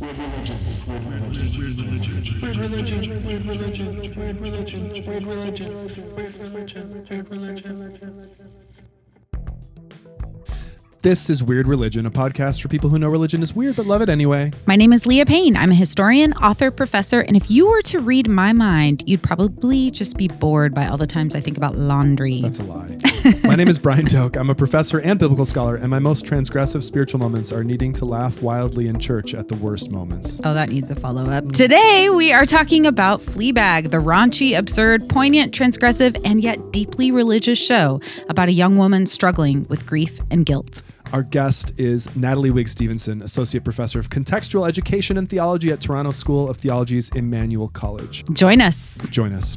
This is Weird Religion, a podcast for people who know religion is weird but love it anyway. My name is Leah Payne. I'm a historian, author, professor, and if you were to read my mind, you'd probably just be bored by all the times I think about laundry. That's a lie. My name is Brian Doak. I'm a professor and biblical scholar, and my most transgressive spiritual moments are needing to laugh wildly in church at the worst moments. Oh, that needs a follow up. Today, we are talking about Fleabag, the raunchy, absurd, poignant, transgressive, and yet deeply religious show about a young woman struggling with grief and guilt. Our guest is Natalie Wigg Stevenson, Associate Professor of Contextual Education and Theology at Toronto School of Theology's Emmanuel College. Join us. Join us.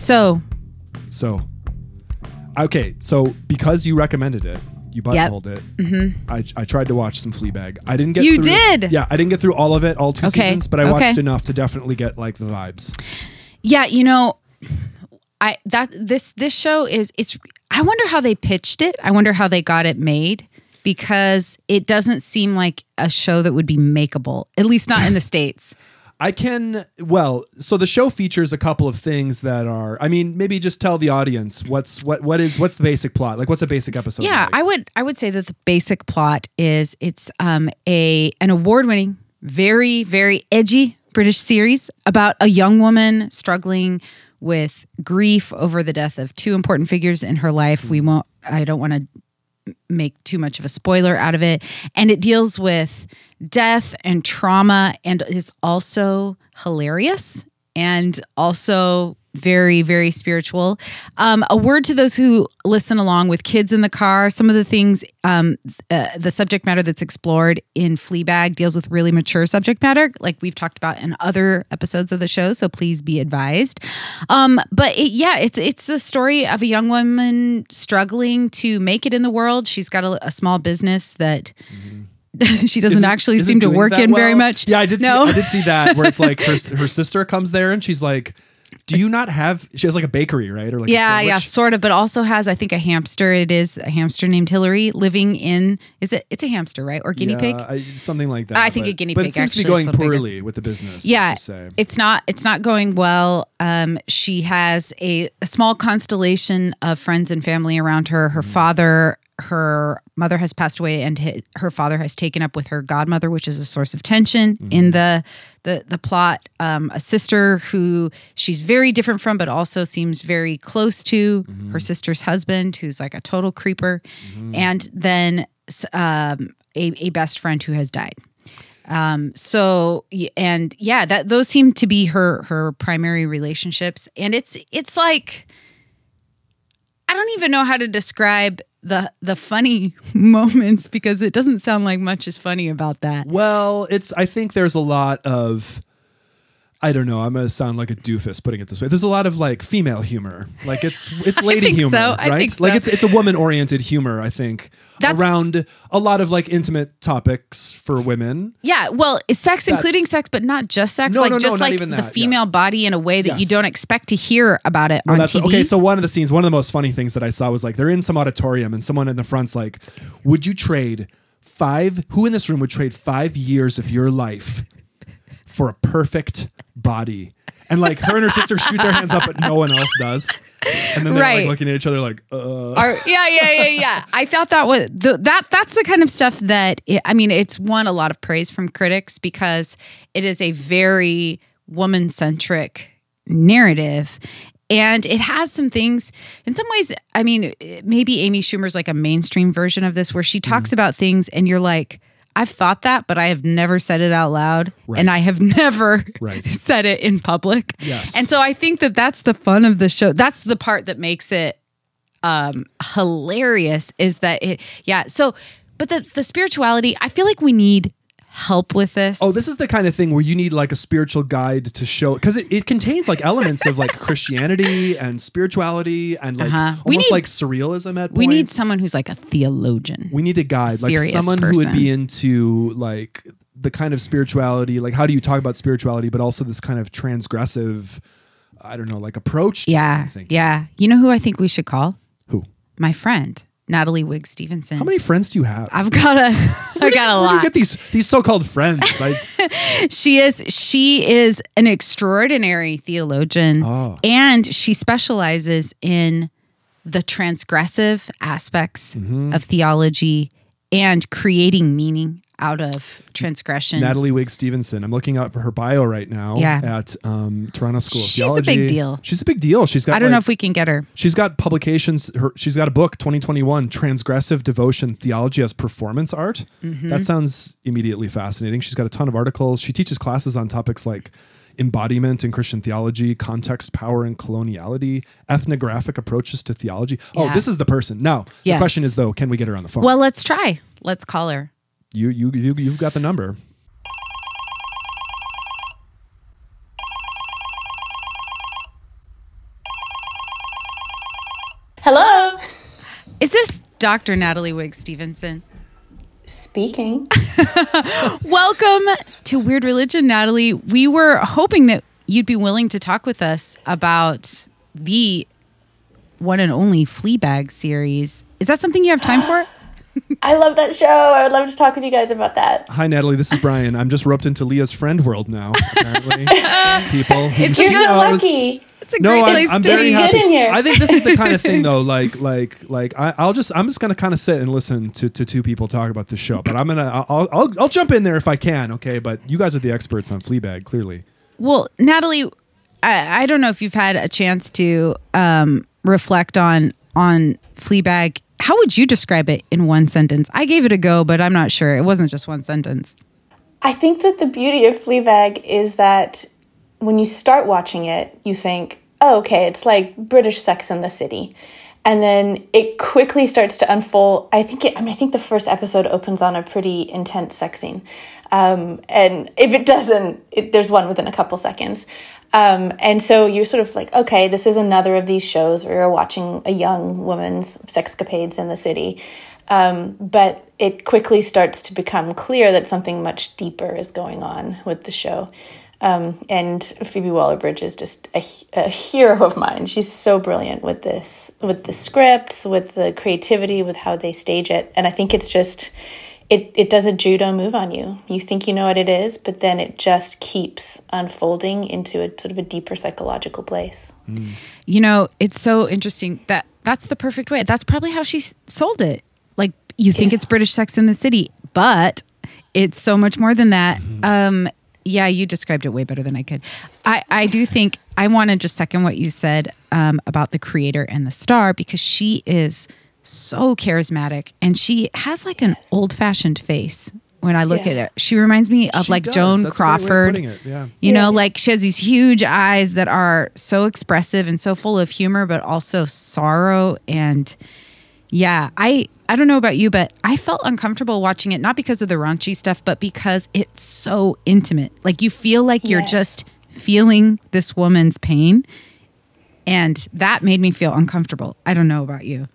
So, So, okay, so because you recommended it, you buttonholed it. Mm-hmm. I, I tried to watch some Fleabag. I didn't get. You through, did? Yeah, I didn't get through all of it, all two Okay, seasons, but I okay. watched enough to definitely get like the vibes. yeah, you know, I that this this show is it's I wonder how they pitched it. I wonder how they got it made because it doesn't seem like a show that would be makeable, at least not in the states. I can well, so the show features a couple of things that are. I mean, maybe just tell the audience what's what what is what's the basic plot? Like, what's a basic episode? Yeah, like? I would I would say that the basic plot is it's um a an award-winning, very very edgy British series about a young woman struggling with grief over the death of two important figures in her life. We won't I don't want to make too much of a spoiler out of it and it deals with death and trauma and is also hilarious and also very very spiritual. Um, a word to those who listen along with kids in the car some of the things um, uh, the subject matter that's explored in fleabag deals with really mature subject matter like we've talked about in other episodes of the show so please be advised. Um, but it, yeah it's it's the story of a young woman struggling to make it in the world. She's got a, a small business that she doesn't Is it- actually is it seem to work in very much Yeah, I did. no See, I did see that where it's like her her sister comes there and she's like, "Do you not have?" She has like a bakery, right? Or like Yeah, yeah, sort of, but also has I think a hamster. It is a hamster named Hillary living in. Is it? It's a hamster, right? Or guinea Yeah, pig? I, something like that. I think but, a guinea but pig it seems to be going little bigger. poorly with the business. yeah, say. it's not. It's not going well. Um, she has a, a small constellation of friends and family around her. Her Mm-hmm. father. Her mother has passed away, and hi her father has taken up with her godmother, which is a source of tension Mm-hmm. in the the the plot. Um, a sister who she's very different from, but also seems very close to Mm-hmm. her sister's husband, who's like a total creeper, and then um, a, a best friend who has died. Um, so and yeah, that those seem to be her her primary relationships, and it's it's like I don't even know how to describe the the funny moments because it doesn't sound like much is funny about that. Well, it's. I think there's a lot of. I don't know. I'm gonna sound like a doofus putting it this way. There's a lot of like female humor. Like it's it's lady think humor, so. I right? think Like it's it's a woman oriented humor. I think That's- around a lot of like intimate topics for women. Yeah, well, sex, That's- including sex, but not just sex. No, like no, no, just not like even the that, yeah. female body in a way that you don't expect to hear about it Well, on that's TV. okay. So one of the scenes, one of the most funny things that I saw was like they're in some auditorium and someone in the front's like, "Would you trade five? Who in this room would trade five years of your life for a perfect body?" And like her and her sister shoot their hands up, but no one else does. And then they're Right. like looking at each other like, "Uh." Or- yeah, yeah, yeah, yeah. I thought that was the, that. That's the kind of stuff that it, I mean. It's won a lot of praise from critics because it is a very woman centric narrative. And it has some things, in some ways, I mean, maybe Amy Schumer's like a mainstream version of this where she talks about things and you're like, I've thought that, but I have never said it out loud. Right. And I have never Right. said it in public. Yes. And so I think that that's the fun of the show. That's the part that makes it um hilarious is that it yeah so but the the spirituality i feel like we need help with this? Oh, this is the kind of thing where you need like a spiritual guide to show because it, it contains like elements of like Christianity and spirituality and like Uh-huh. almost We need- like surrealism at we need someone who's like a theologian. We need a guide like someone who would be into like the kind of spirituality like how do you talk about spirituality but also this kind of transgressive i don't know like approach to yeah. Yeah. You know who i think we should call? Who? My friend Natalie Wigg Stevenson. How many friends do you have? I've got a, I got a do you lot. get these these so-called friends? I, She is she is an extraordinary theologian Oh. and she specializes in the transgressive aspects Mm-hmm. of theology and creating meaning out of transgression. Natalie Wigg Stevenson. I'm looking up her bio right now Yeah. at um, Toronto School of Theology. She's a big deal. She's a big deal. She's got I don't know if we can get her. She's got publications. Her, she's got a book, 2021, Transgressive Devotion Theology as Performance Art. Mm-hmm. That sounds immediately fascinating. She's got a ton of articles. She teaches classes on topics like embodiment in Christian theology, context, power, and coloniality, ethnographic approaches to theology. Oh, this is the person. Now, the question is though, can we get her on the phone? Well, let's try. Let's call her. You, you, you, you've got the number. Hello. Is this Dr. Natalie Wigg Stevenson? Speaking. Welcome to Weird Religion, Natalie. We were hoping that you'd be willing to talk with us about the one and only Fleabag series. Is that something you have time for? I love that show. I would love to talk with you guys about that. Hi, Natalie. This is Brian. I'm just roped into Leah's friend world now. Apparently, people. who It's she a good so knows- lucky. It's a no, great I'm, place I'm to very be. good happy. in here. I think this is the kind of thing, though. Like, like, like, I, I'll just, I'm just gonna kind of sit and listen to, to two people talk about the show. But I'm gonna, I'll, I'll, I'll jump in there if I can. Okay, but you guys are the experts on Fleabag, clearly. Well, Natalie, I, I don't know if you've had a chance to um, reflect on on Fleabag. How would you describe it in one sentence? I gave it a go, but I'm not sure. It wasn't just one sentence. I think that the beauty of Fleabag is that when you start watching it, you think, oh, okay, it's like British Sex in the City. And then it quickly starts to unfold. I think it, I mean, I think the first episode opens on a pretty intense sex scene. Um, and if it doesn't, it, there's one within a couple seconds. Um, and so you're sort of like, okay, this is another of these shows where you're watching a young woman's sexcapades in the city. Um, but it quickly starts to become clear that something much deeper is going on with the show. Um, and Phoebe Waller-Bridge is just a, a hero of mine. She's so brilliant with this, with the scripts, with the creativity, with how they stage it. And I think it's just, it, it does a judo move on you. You think you know what it is, but then it just keeps unfolding into a sort of a deeper psychological place. You know, it's so interesting that that's the perfect way. That's probably how she sold it. Like you think Yeah. it's British Sex in the City, but it's so much more than that. Um, yeah, you described it way better than I could. I, I do think I want to just second what you said um, about the creator and the star because she is so charismatic and she has like an old fashioned face. When I look Yeah. at it, she reminds me of She like does. Joan That's a great way of Crawford. putting it, yeah. You know, like she has these huge eyes that are so expressive and so full of humor, but also sorrow. And yeah, I I don't know about you, but I felt uncomfortable watching it, not because of the raunchy stuff, but because it's so intimate. Like you feel like you're just feeling this woman's pain. And that made me feel uncomfortable. I don't know about you.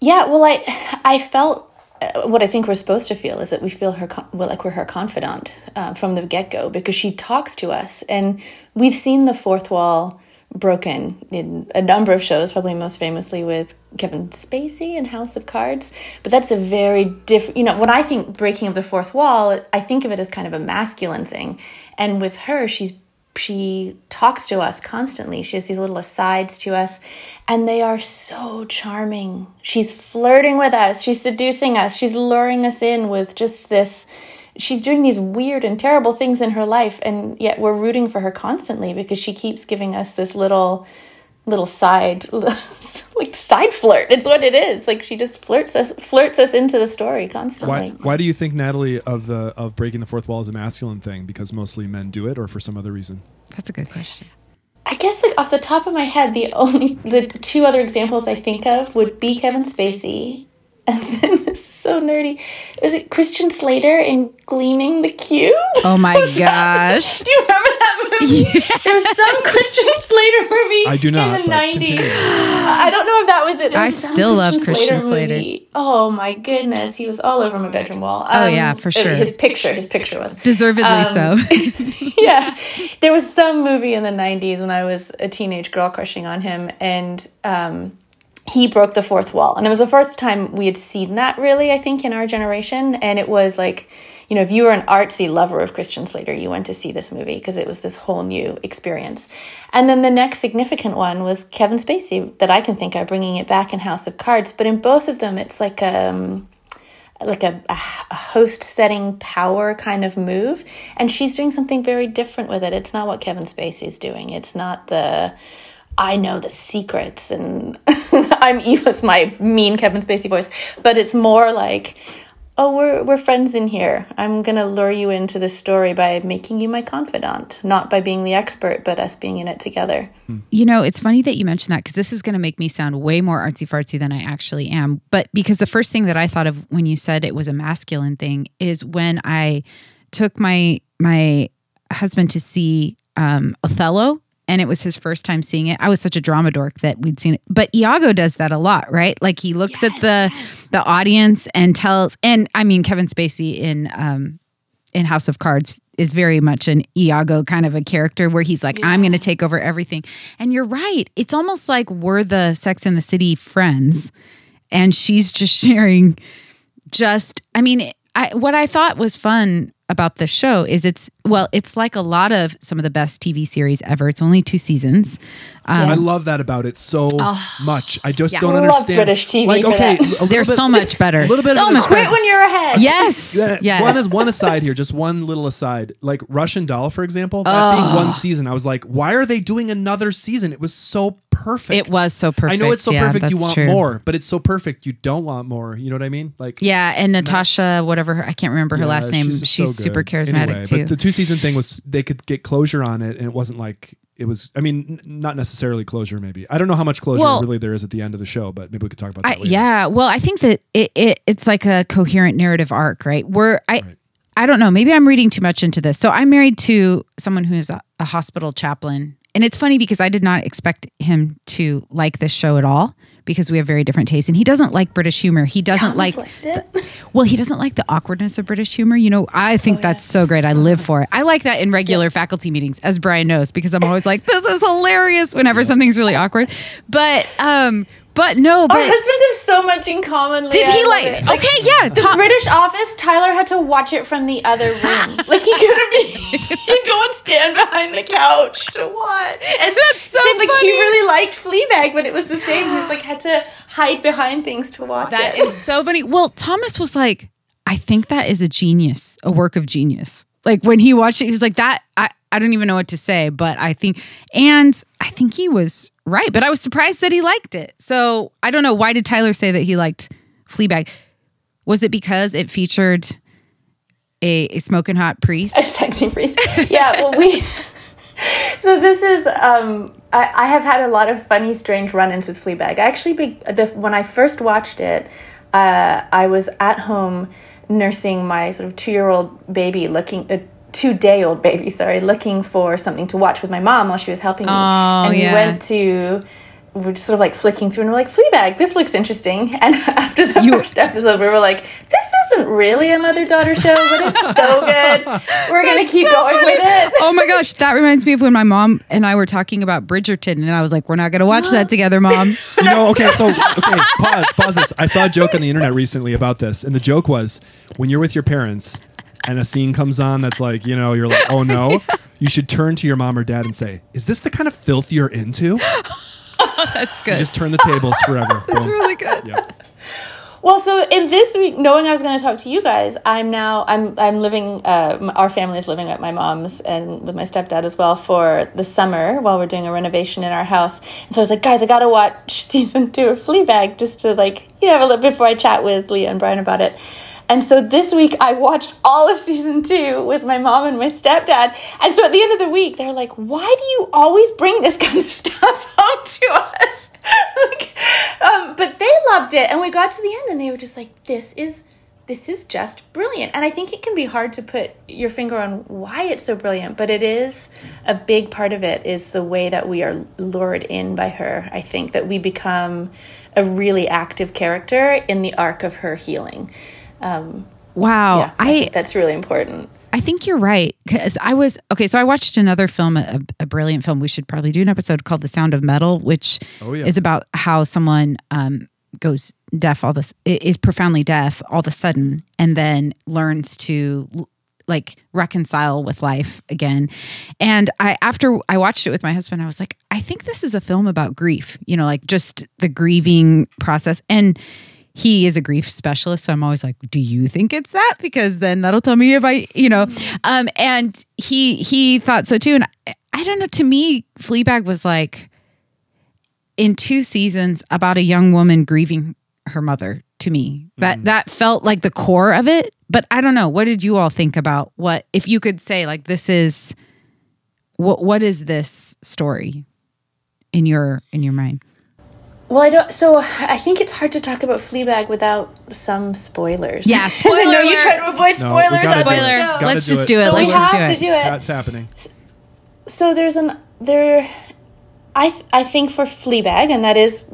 Yeah, well, I I felt uh, what I think we're supposed to feel is that we feel her well, like we're her confidant uh, from the get go because she talks to us, and we've seen the fourth wall broken in a number of shows, probably most famously with Kevin Spacey in House of Cards. But that's a very different. You know, when I think breaking of the fourth wall, I think of it as kind of a masculine thing, and with her, she's she talks to us constantly. She has these little asides to us, and they are so charming. She's flirting with us, she's seducing us, she's luring us in with just this. She's doing these weird and terrible things in her life, and yet we're rooting for her constantly because she keeps giving us this little, little side, like side flirt. It's what it is. Like she just flirts us, flirts us into the story constantly. Why, why do you think Natalie of the of breaking the fourth wall is a masculine thing? Because mostly men do it, or for some other reason? That's a good question. I guess like off the top of my head, the only the two other examples I think of would be Kevin Spacey, and then this is so nerdy. Is it Christian Slater in Gleaming the Cube? Oh my Was that- gosh. Do you remember that movie? There's some Christian Slater movie I do not. in the but nineties. continue. I don't know if that was it. There I was some still love Christian Slater. movie. Oh my goodness, he was all over my bedroom wall. Oh, Um, yeah, for sure. His picture, his picture was Deservedly Um, so. yeah. There was some movie in the 90s when I was a teenage girl crushing on him and um he broke the fourth wall. And it was the first time we had seen that really, I think, in our generation. And it was like, you know, if you were an artsy lover of Christian Slater, you went to see this movie because it was this whole new experience. And then the next significant one was Kevin Spacey that I can think of bringing it back in House of Cards. But in both of them, it's like um, like a, a host setting power kind of move. And she's doing something very different with it. It's not what Kevin Spacey is doing. It's not the I know the secrets and I'm Eva's my mean Kevin Spacey voice, but it's more like, oh, we're we're friends in here. I'm gonna lure you into the story by making you my confidant, not by being the expert, but us being in it together. You know, it's funny that you mentioned that because this is to make me sound way more artsy fartsy than I actually am. But because the first thing that I thought of when you said it was a masculine thing is when I took my my husband to see um, Othello and it was his first time seeing it. I was such a drama dork that we'd seen it. But Iago does that a lot, right? Like he looks yes. at the the audience and tells and I mean Kevin Spacey in um in House of Cards is very much an Iago kind of a character where he's like, yeah. I'm going to take over everything. And you're right. It's almost like we're the Sex in the City friends, and she's just sharing. Just, I mean, I, what I thought was fun about the show is it's well, it's like a lot of some of the best TV series ever. It's only two seasons. Um, I love that about it so oh, much. I just yeah. don't I understand. British TV. Like, okay, they're bit, so much better. A little bit so much quit when you're ahead. Yes, yes. One is one aside here, just one little aside. Like Russian Doll, for example, that being one season, I was like, why are they doing another season? It was so perfect. It was so perfect. I know it's so yeah, perfect. You want true. more, but it's so perfect. You don't want more. You know what I mean? Like yeah, and Natasha, whatever her, I can't remember her yeah, last name. She's, she's so super charismatic anyway, too. But the two season thing was they could get closure on it, and it wasn't like it was. I mean, n- not necessarily closure. Maybe I don't know how much closure Well- really there is at the end of the show, but maybe we could talk about I, that later. yeah, well, I think that it, it it's like a coherent narrative arc, right? Where I. I don't know, maybe I'm reading too much into this. So I'm married to someone who's a, a hospital chaplain, and it's funny because I did not expect him to like this show at all because we have very different tastes, and he doesn't like British humor. He doesn't Thomas like it. well, he doesn't like the awkwardness of British humor. You know, I think that's so great. I live for it. I like that in regular faculty meetings, as Brian knows, because I'm always like, this is hilarious whenever something's really awkward. But um, but no, but Our husbands have so much in common. did Leah. he I love like? Okay, yeah. The Tom- British Office, Tyler had to watch it from the other room. like he couldn't be. He'd go and stand behind the couch to watch. And That's so said, like funny. he really liked Fleabag, but it was the same. He was like had to hide behind things to watch That it. is so funny. Well, Thomas was like, I think that is a genius, a work of genius. Like when he watched it, he was like, that, I, I don't even know what to say, but I think, and I think he was right, but I was surprised that he liked it. So I don't know. Why did Tyler say that he liked Fleabag? Was it because it featured a, a smoking hot priest? a sexy priest. Yeah, well, we. so this is. Um, I, I have had a lot of funny, strange run-ins with Fleabag. I actually, be, the, when I first watched it, uh, I was at home nursing my sort of two-year-old baby, looking. A two-day-old baby, sorry, looking for something to watch with my mom while she was helping me, Oh, and yeah. we went to. We're just sort of like flicking through, and we're like, Fleabag, this looks interesting. And after the first episode, we were like, this isn't really a mother-daughter show, but it's so good. We're gonna keep so going funny. with it. Oh my gosh, that reminds me of when my mom and I were talking about Bridgerton, and I was like, "We're not going to watch that together, mom." You know, okay, so okay, pause, pause this. I saw a joke on the internet recently about this, and the joke was when you're with your parents and a scene comes on that's like, you know, you're like, oh no, you should turn to your mom or dad and say, "Is this the kind of filth you're into?" That's good. Just turn the tables forever. That's Boom. really good. Yeah. Well, so in this week, knowing I was going to talk to you guys, I'm now I'm I'm living. Uh, our family is living at my mom's and with my stepdad as well for the summer while we're doing a renovation in our house. And so I was like, guys, I got to watch season two of Fleabag just to like you know have a little before I chat with Leah and Brian about it. And so this week I watched all of season two with my mom and my stepdad. And so at the end of the week, they're like, why do you always bring this kind of stuff home to us? like, um, but they loved it. And we got to the end and they were just like, this is this is just brilliant. And I think it can be hard to put your finger on why it's so brilliant, but it is a big part of it is the way that we are lured in by her. I think that we become a really active character in the arc of her healing. Um, Wow, yeah, I, I think that's really important. I think you're right because I was okay. So I watched another film, a, a brilliant film. We should probably do an episode called "The Sound of Metal," which Oh, yeah. is about how someone um, goes deaf all this is profoundly deaf all of a sudden, and then learns to like reconcile with life again. And I after I watched it with my husband, I was like, I think this is a film about grief. You know, like just the grieving process and he is a grief specialist so i'm always like do you think it's that? Because then that'll tell me if i you know. Um and he he thought so too. And I, I don't know to me fleabag was like in two seasons about a young woman grieving her mother to me. That that felt like the core of it. But i don't know what did you all think about what if you could say like this is what what is this story in your in your mind Well, I don't. So I think it's hard to talk about Fleabag without some spoilers. Yeah, I know you try to avoid No, we spoilers. gotta on do it. Spoiler. show. Gotta Let's do just it. do it. So Let's we just do have it. to do it. That's happening. So there's an there. I th- I think for Fleabag, and that is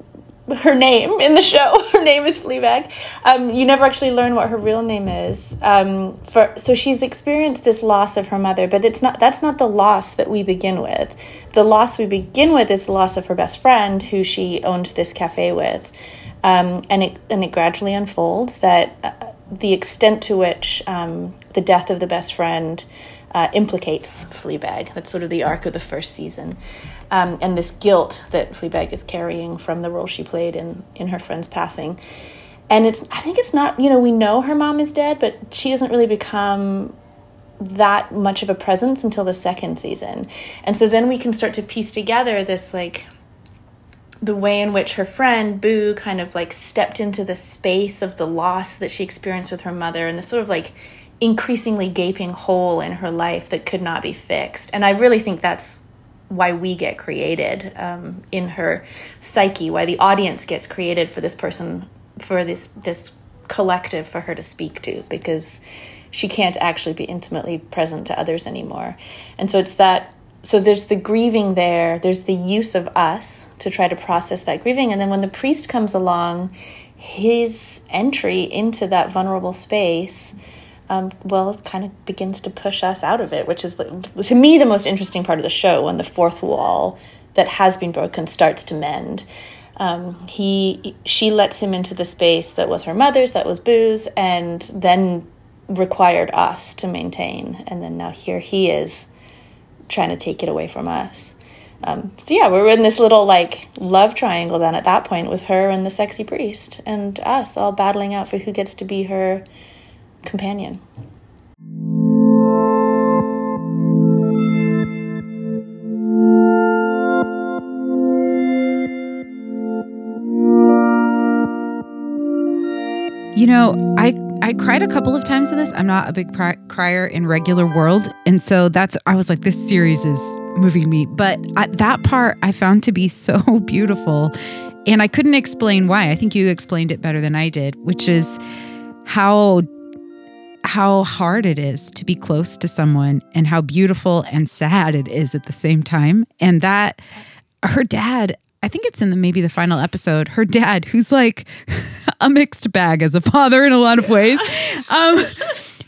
her name in the show. Her name is Fleabag. Um, you never actually learn what her real name is. Um, for so she's experienced this loss of her mother, but it's not. That's not the loss that we begin with. The loss we begin with is the loss of her best friend, who she owned this cafe with, um, and it and it gradually unfolds that uh, the extent to which um, the death of the best friend uh, implicates Fleabag. That's sort of the arc of the first season. Um, and this guilt that Fleabag is carrying from the role she played in, in her friend's passing. And it's, I think it's not, you know, we know her mom is dead, but she doesn't really become that much of a presence until the second season. And so then we can start to piece together this like the way in which her friend Boo kind of like stepped into the space of the loss that she experienced with her mother and the sort of like increasingly gaping hole in her life that could not be fixed. And I really think that's why we get created um, in her psyche, why the audience gets created for this person, for this this collective for her to speak to, because she can't actually be intimately present to others anymore. And so it's that so there's the grieving there, there's the use of us to try to process that grieving. And then when the priest comes along, his entry into that vulnerable space, um, well, kind of begins to push us out of it, which is, to me, the most interesting part of the show when the fourth wall that has been broken starts to mend. Um, he, she lets him into the space that was her mother's, that was Boo's, and then required us to maintain. And then now here he is trying to take it away from us. Um, so yeah, we're in this little like love triangle then at that point with her and the sexy priest and us all battling out for who gets to be her companion. You know, I I cried a couple of times in this. I'm not a big pri- crier in regular world, and so that's I was like, this series is moving me. But I, that part I found to be so beautiful, and I couldn't explain why. I think you explained it better than I did, which is how how hard it is to be close to someone, and how beautiful and sad it is at the same time, and that her dad I think it's in the maybe the final episode. Her dad, who's like a mixed bag as a father in a lot of ways, um,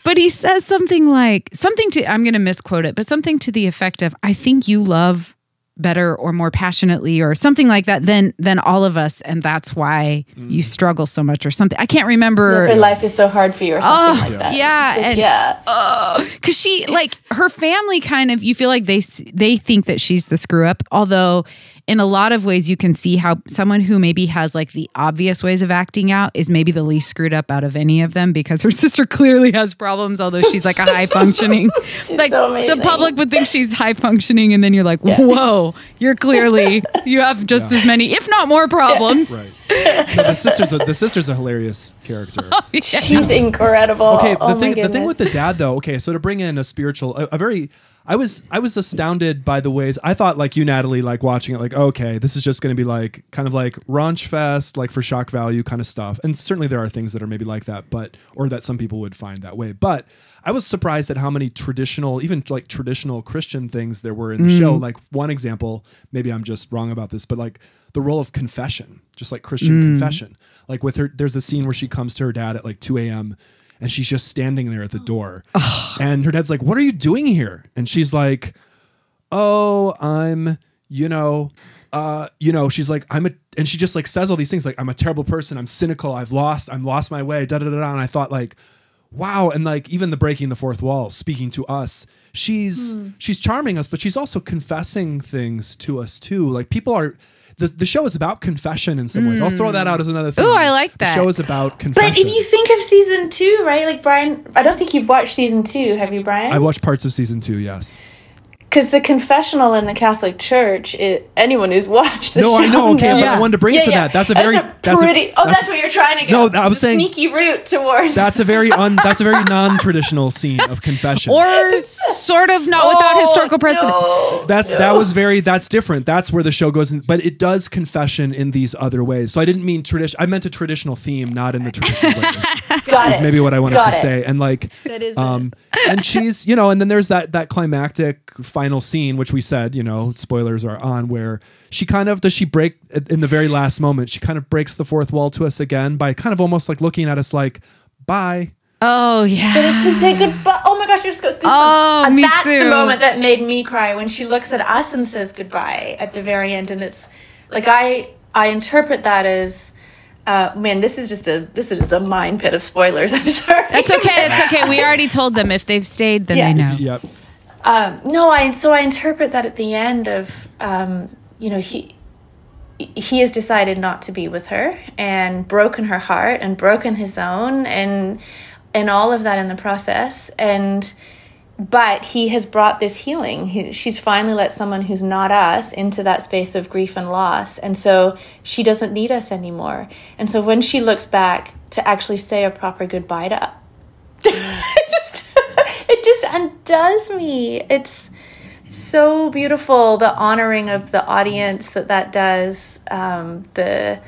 but he says something like something to I'm going to misquote it, but something to the effect of "I think you love better or more passionately" or something like that than than all of us, and that's why you mm. struggle so much or something. I can't remember. That's why life is so hard for you or something Oh, like that. yeah, It's like, and- yeah. because she like her family kind of you feel like they they think that she's the screw up although in a lot of ways you can see how someone who maybe has like the obvious ways of acting out is maybe the least screwed up out of any of them because her sister clearly has problems although she's like a high functioning like so the public would think she's high functioning and then you're like whoa you're clearly you have just as many if not more problems Right. No, the sister's a, the sister's a hilarious character. Oh, she's incredible. Okay, the Oh thing the thing with the dad though. Okay, so to bring in a spiritual, a, a very, I was I was astounded by the ways I thought like you Natalie like watching it like okay this is just going to be like kind of like raunch fest like for shock value kind of stuff. And certainly there are things that are maybe like that but or that some people would find that way. But I was surprised at how many traditional even like traditional Christian things there were in the show. Mm-hmm. Like one example maybe I'm just wrong about this but like the role of confession just like Christian mm. confession. Like with her there's a scene where she comes to her dad at like 2 a.m and she's just standing there at the door. And her dad's like, "What are you doing here?" And she's like, "Oh, I'm, you know, uh, you know, she's like, I'm a, and she just like says all these things like, I'm a terrible person, I'm cynical, I've lost, I'm lost my way, da da da da. And I thought like, wow, and like even the breaking the fourth wall, speaking to us, she's she's charming us, but she's also confessing things to us too. Like people are. The, the show is about confession in some ways. I'll throw that out as another thing. Ooh, I like that. The show is about confession. But if you think of season two, right? Like Brian, I don't think you've watched season two, have you, Brian? I've watched parts of season two. Yes. Because the confessional in the Catholic Church, it, anyone who's watched the No, show I know, okay, knows- but I wanted to bring it to that. That's a very- that's that's a a- pretty. oh, that's- that's, what you're trying to get. No. I was the saying- sneaky route towards. That's a very un. That's a very non-traditional scene of confession. Or sort of not without Oh, historical precedent. no, That's no. that was very that's different. That's where the show goes, in, but it does confession in these other ways. So I didn't mean tradition. I meant a traditional theme, not in the traditional way. Got Is it. maybe what I wanted Got to it. say. And like, That is um, and she's you know, and then there's that that climactic final scene, which we said you know, spoilers are on, where she kind of does she break in the very last moment. She kind of breaks the fourth wall to us again by kind of almost like looking at us like, bye. Oh yeah. But it's to say goodbye. Oh my gosh, I just got goosebumps. Oh, and me that's too. the moment that made me cry when she looks at us and says goodbye at the very end, and it's like I I interpret that as. Uh, man, this is just a this is just a mine pit of spoilers. I'm sorry. That's okay. It's okay. We already told them if they've stayed, then Yeah. they know. Yep. Um, no, I so I interpret that at the end of um, you know he he has decided not to be with her and broken her heart and broken his own and and all of that in the process. And but he has brought this healing. He, she's finally let someone who's not us into that space of grief and loss. And so she doesn't need us anymore. And so when she looks back to actually say a proper goodbye to just it just undoes me. It's so beautiful the honoring of the audience that that does um, the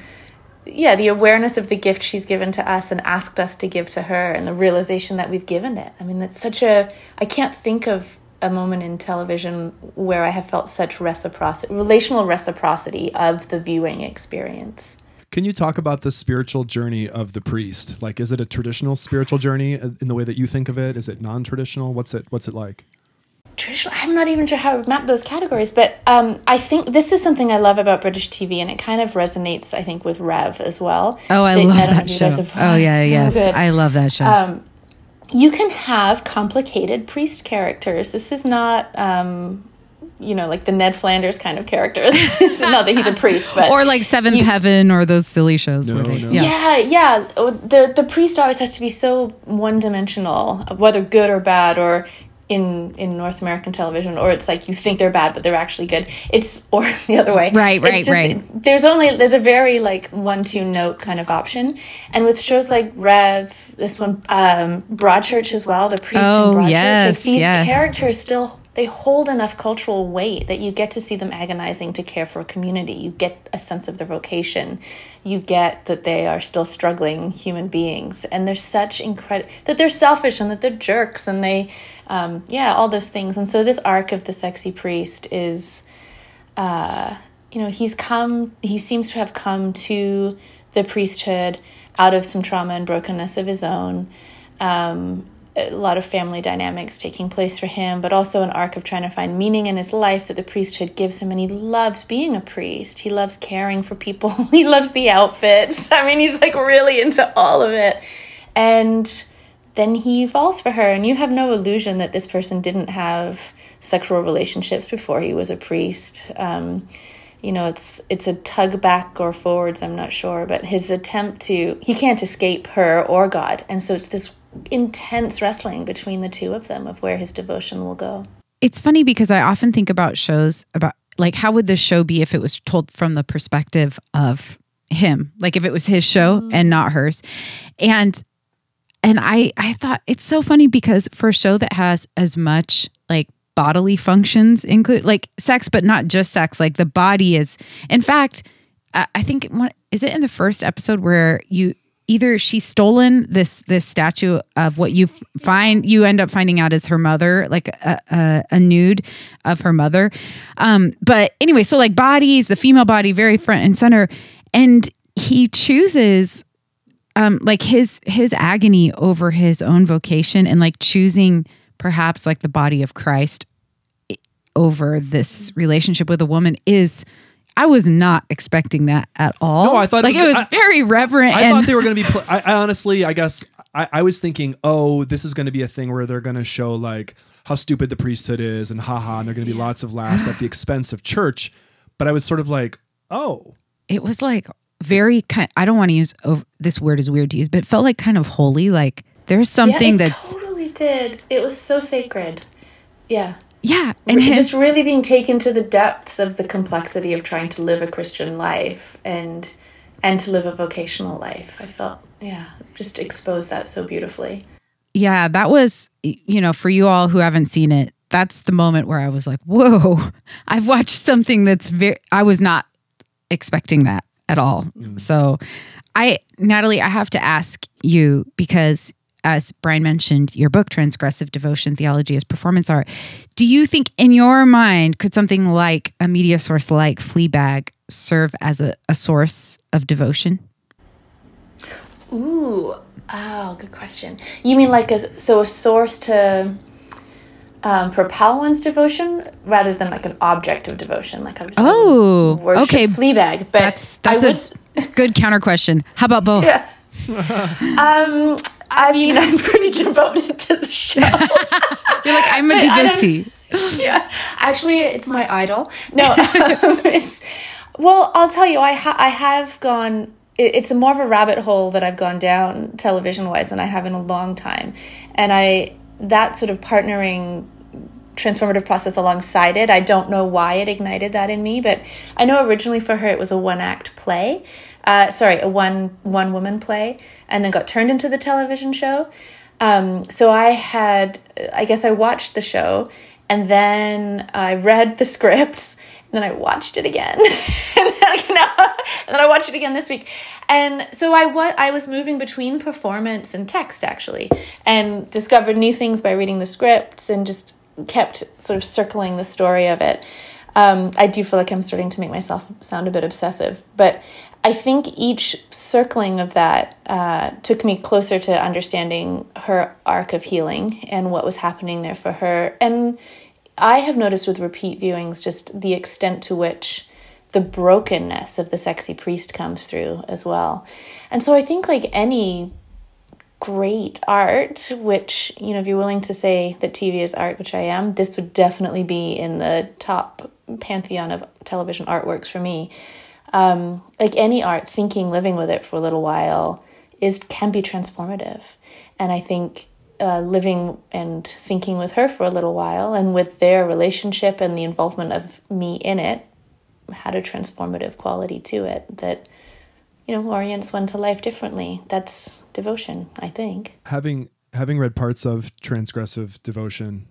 yeah the awareness of the gift she's given to us and asked us to give to her and the realization that we've given it. I mean that's such a i can't think of a moment in television where i have felt such reciprocity relational reciprocity of the viewing experience Can you talk about the spiritual journey of the priest? Like, is it a traditional spiritual journey in the way that you think of it? Is it non-traditional? What's it What's it like? traditional i'm not even sure how to map those categories but um, i think this is something i love about british tv and it kind of resonates i think with rev as well Oh, I They- love don't know that show. have- Oh yeah, so yes, good. I love that show. um, you can have complicated priest characters this is not um, you know like the ned flanders kind of character not that he's a priest but or like Seventh Heaven or those silly shows. No, where they, no. Yeah. yeah, yeah. Oh, The the priest always has to be so one dimensional, whether good or bad, or in in North American television, or it's like you think they're bad but they're actually good. It's or the other way. Right, right, just- right. There's only there's a very like one two note kind of option, and with shows like Rev, this one, um, Broadchurch as well, the priest Oh, in Broadchurch, yes, like these yes. characters still they hold enough cultural weight that you get to see them agonizing to care for a community. You get a sense of their vocation. You get that they are still struggling human beings, and they're such incredible that they're selfish and that they're jerks and they, um, yeah, all those things. And so this arc of the sexy priest is, uh, you know, he's come. He seems to have come to the priesthood out of some trauma and brokenness of his own. Um, a lot of family dynamics taking place for him, but also an arc of trying to find meaning in his life that the priesthood gives him. And he loves being a priest. He loves caring for people. he loves the outfits. I mean, he's like really into all of it. And then he falls for her. And you have no illusion that this person didn't have sexual relationships before he was a priest. Um, you know, it's it's a tug back or forwards, I'm not sure, but his attempt to he can't escape her or God. And so it's this intense wrestling between the two of them of where his devotion will go. It's funny because I often think about shows about like how would this show be if it was told from the perspective of him, like if it was his show mm-hmm. and not hers, and and I I thought it's so funny because for a show that has as much like bodily functions include like sex, but not just sex, like the body is. In fact, I I think what is it in the first episode where you either she's stolen this this statue of what you find you end up finding out is her mother like a, a, a nude of her mother. Um but anyway so like bodies the female body very front and center. And he chooses um like his his agony over his own vocation and like choosing perhaps like the body of Christ over this relationship with a woman is I was not expecting that at all. No, I thought it like was- it was I- very reverent. I and thought they were going to be. Pl- I, I honestly, I guess, I, I was thinking, oh, this is going to be a thing where they're going to show like how stupid the priesthood is and haha, and there are going to be lots of laughs at the expense of church. But I was sort of like, oh, it was like very kind. I don't want to use over, this word is weird to use, but it felt like kind of holy. Like there's something yeah, it that's totally did. It was so sacred. Yeah. Yeah, and his just really being taken to the depths of the complexity of trying to live a Christian life and and to live a vocational life. I felt yeah, just exposed that so beautifully. yeah, that was you know for you all who haven't seen it, that's the moment where I was like, whoa, I've watched something that's very. I was not expecting that at all. Mm. So, I Natalie, I have to ask you because. As Brian mentioned, your book, Transgressive Devotion Theology as Performance Art. Do you think, in your mind, could something like a media source like Fleabag serve as a, a source of devotion? Ooh, oh, good question. You mean like a so a source to um, propel one's devotion rather than like an object of devotion, like I was saying, Oh, okay. Fleabag. But That's that's I a would, good counter question. How about both? Yeah. um, I mean, I'm pretty devoted to the show. You're like, I'm a devotee. yeah, actually, it's my idol. No, um, it's well. I'll tell you, I ha- I have gone. It, it's a more of a rabbit hole that I've gone down television wise than I have in a long time, and I that sort of partnering transformative process alongside it. I don't know why it ignited that in me, but I know originally for her it was a one act play. Uh, sorry, a one one woman play, and then got turned into the television show. Um, so I had, I guess I watched the show, and then I read the scripts, and then I watched it again, and, then, and then I watched it again this week, and so I wa- I was moving between performance and text actually, and discovered new things by reading the scripts, and just kept sort of circling the story of it. Um, I do feel like I'm starting to make myself sound a bit obsessive, but I think each circling of that uh, took me closer to understanding her arc of healing and what was happening there for her. And I have noticed with repeat viewings just the extent to which the brokenness of the sexy priest comes through as well. And so I think, like any great art, which, you know, if you're willing to say that TV is art, which I am, this would definitely be in the top pantheon of television artworks for me. Um, like any art, thinking, living with it for a little while is can be transformative. And I think uh, living and thinking with her for a little while and with their relationship and the involvement of me in it had a transformative quality to it that you know orients one to life differently that's devotion i think having having read parts of transgressive devotion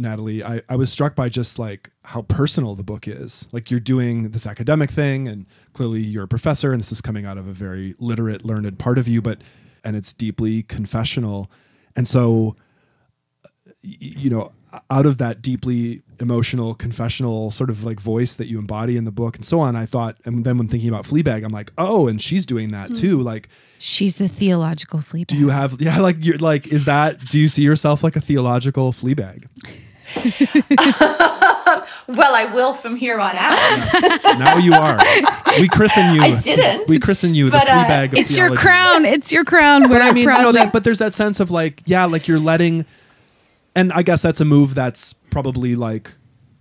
natalie I, I was struck by just like how personal the book is. Like you're doing this academic thing and clearly you're a professor and this is coming out of a very literate learned part of you but and it's deeply confessional. And so you know out of that deeply emotional confessional sort of like voice that you embody in the book and so on i thought and then when thinking about fleabag i'm like oh and she's doing that hmm. too like She's a theological flea. do you have yeah like you're like is that do you see yourself like a theological fleabag well i will from here on out. Now you are. We christen you I didn't, we christen you but, the uh, fleabag of It's your crown. It's your crown. but i mean no, proudly- that but there's that sense of like yeah like you're letting and i guess that's a move that's probably like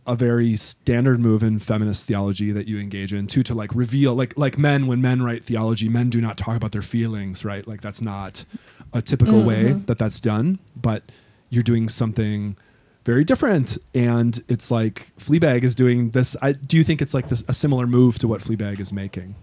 a very standard move in feminist theology that you engage in too to like reveal like like men when men write theology men do not talk about their feelings right? Like that's not a typical way that that's done but you're doing something very different. And it's like fleabag is doing this. I do you think it's like this a similar move to what fleabag is making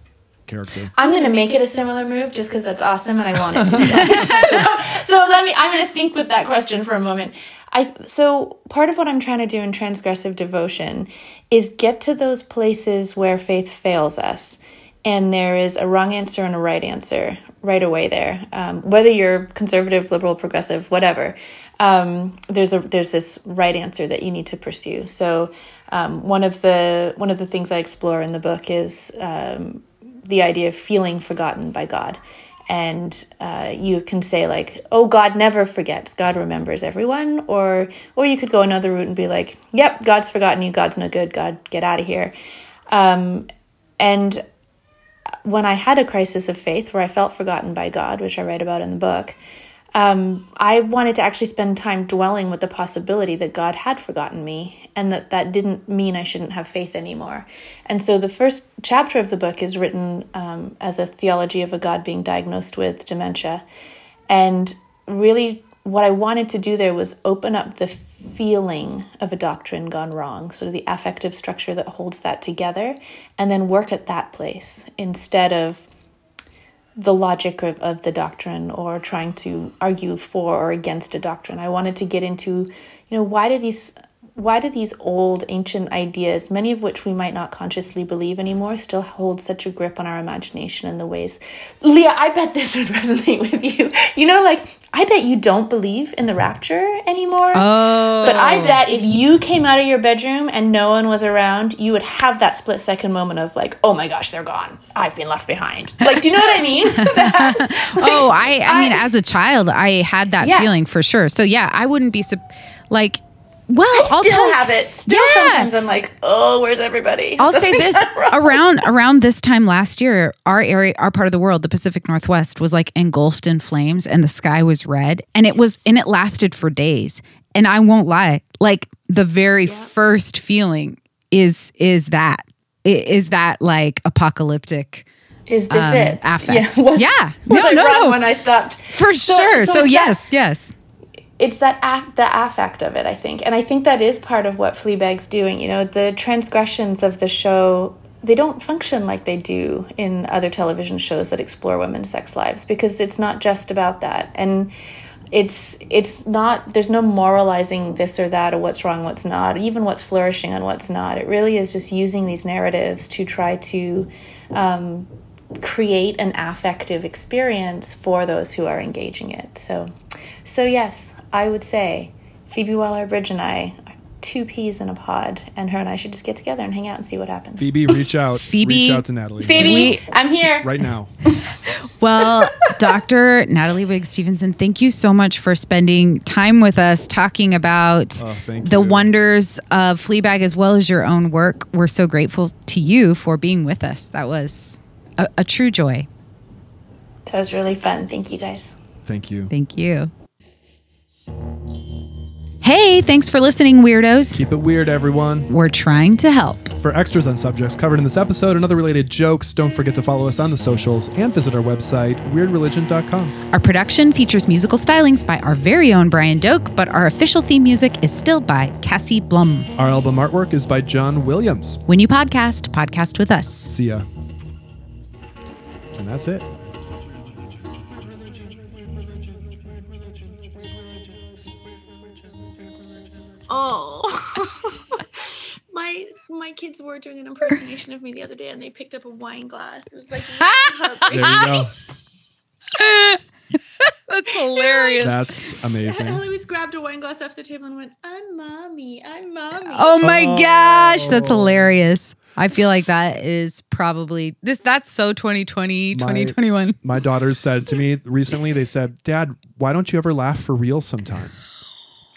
character? I'm to make it a similar move just because that's awesome and i want it to that. so, so let me i'm to think with that question for a moment. I so part of what i'm trying to do in transgressive devotion is get to those places where faith fails us and there is a wrong answer and a right answer right away there. Um, whether you're conservative liberal progressive whatever um, there's a there's this right answer that you need to pursue. So um, one of the one of the things i explore in the book is um, the idea of feeling forgotten by god. And uh, you can say like oh god never forgets. God remembers everyone. Or or you could go another route and be like yep god's forgotten you. God's no good. God get out of here. Um, and when i had a crisis of faith where i felt forgotten by god which i write about in the book um, I wanted to actually spend time dwelling with the possibility that God had forgotten me and that that didn't mean I shouldn't have faith anymore. And so the first chapter of the book is written um, as a theology of a God being diagnosed with dementia. And really, what I wanted to do there was open up the feeling of a doctrine gone wrong, sort of the affective structure that holds that together, and then work at that place instead of the logic of, of the doctrine or trying to argue for or against a doctrine. I wanted to get into, you know, why do these why do these old ancient ideas, many of which we might not consciously believe anymore, still hold such a grip on our imagination in the ways Leah, I bet this would resonate with you. You know, like I bet you don't believe in the rapture anymore. Oh. But I oh. bet if you came out of your bedroom and no one was around, you would have that split second moment of like, oh my gosh, they're gone. I've been left behind. Like, do you know what I mean? oh, I I mean as a child I had that Yeah. feeling for sure. So yeah, I wouldn't be like well, I I'll still tell have it. Still Yeah. sometimes I'm like, oh, where's everybody? I'll say this around around this time last year, our area, our part of the world, the Pacific Northwest, was like engulfed in flames, and the sky was red, and it was, and it lasted for days. And I won't lie, like the very first feeling is is that is that like apocalyptic Is this um, it? affect. Yeah. Was, Yeah. Was No, I no, no. when I stopped? for So- sure. so So, it's that- yes, yes. It's that af- the affect of it i think. And i think that is part of what fleabag's doing you know the transgressions of the show they don't function like they do in other television shows that explore women's sex lives because it's not just about that. And it's it's not there's no moralizing this or that or what's wrong what's not even what's flourishing and what's not. It really is just using these narratives to try to um, create an affective experience for those who are engaging it. So so yes i would say phoebe waller-bridge and i are two peas in a pod and her and i should just get together and hang out and see what happens Phoebe, reach out. Phoebe- reach out to Natalie. phoebe We- i'm here Right now. Well, Dr. Natalie Wigg Stevenson, thank you so much for spending time with us talking about Oh, the you. wonders of Fleabag as well as your own work. We're so grateful to you for being with us. That was a, a true joy. that was really fun thank you guys Thank you. Thank you. Hey, thanks for listening, weirdos. Keep it weird, everyone. We're trying to help. For extras on subjects covered in this episode and other related jokes, don't forget to follow us on the socials and visit our website, weirdreligion.com. Our production features musical stylings by our very own Brian Doak, but our official theme music is still by Cassie Blum. Our album artwork is by John Williams. When you podcast, podcast with us. See ya. And that's it. Kids were doing an impersonation of me the other day and they picked up a wine glass. It was like There you go. That's hilarious. That's amazing. Ellie was grabbed a wine glass off the table and went, I'm mommy, I'm mommy. Oh my Oh. gosh, that's hilarious. I feel like that is probably this that's so 2020, 2021. My daughters said to me recently, they said, Dad, why don't you ever laugh for real sometime?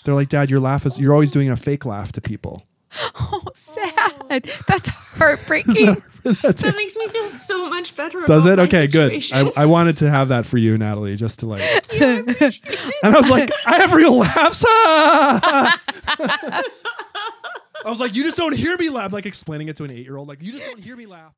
They're like, Dad, your laugh is, you're always doing a fake laugh to people. Oh, sad. That's heartbreaking. That makes me feel so much better. Does about it? my Okay, good. I, I wanted to have that for you, Natalie, just to like. and I was like, I have real laughs. I was like, you just don't hear me laugh. I'm like explaining it to an eight year old. Like, you just don't hear me laugh.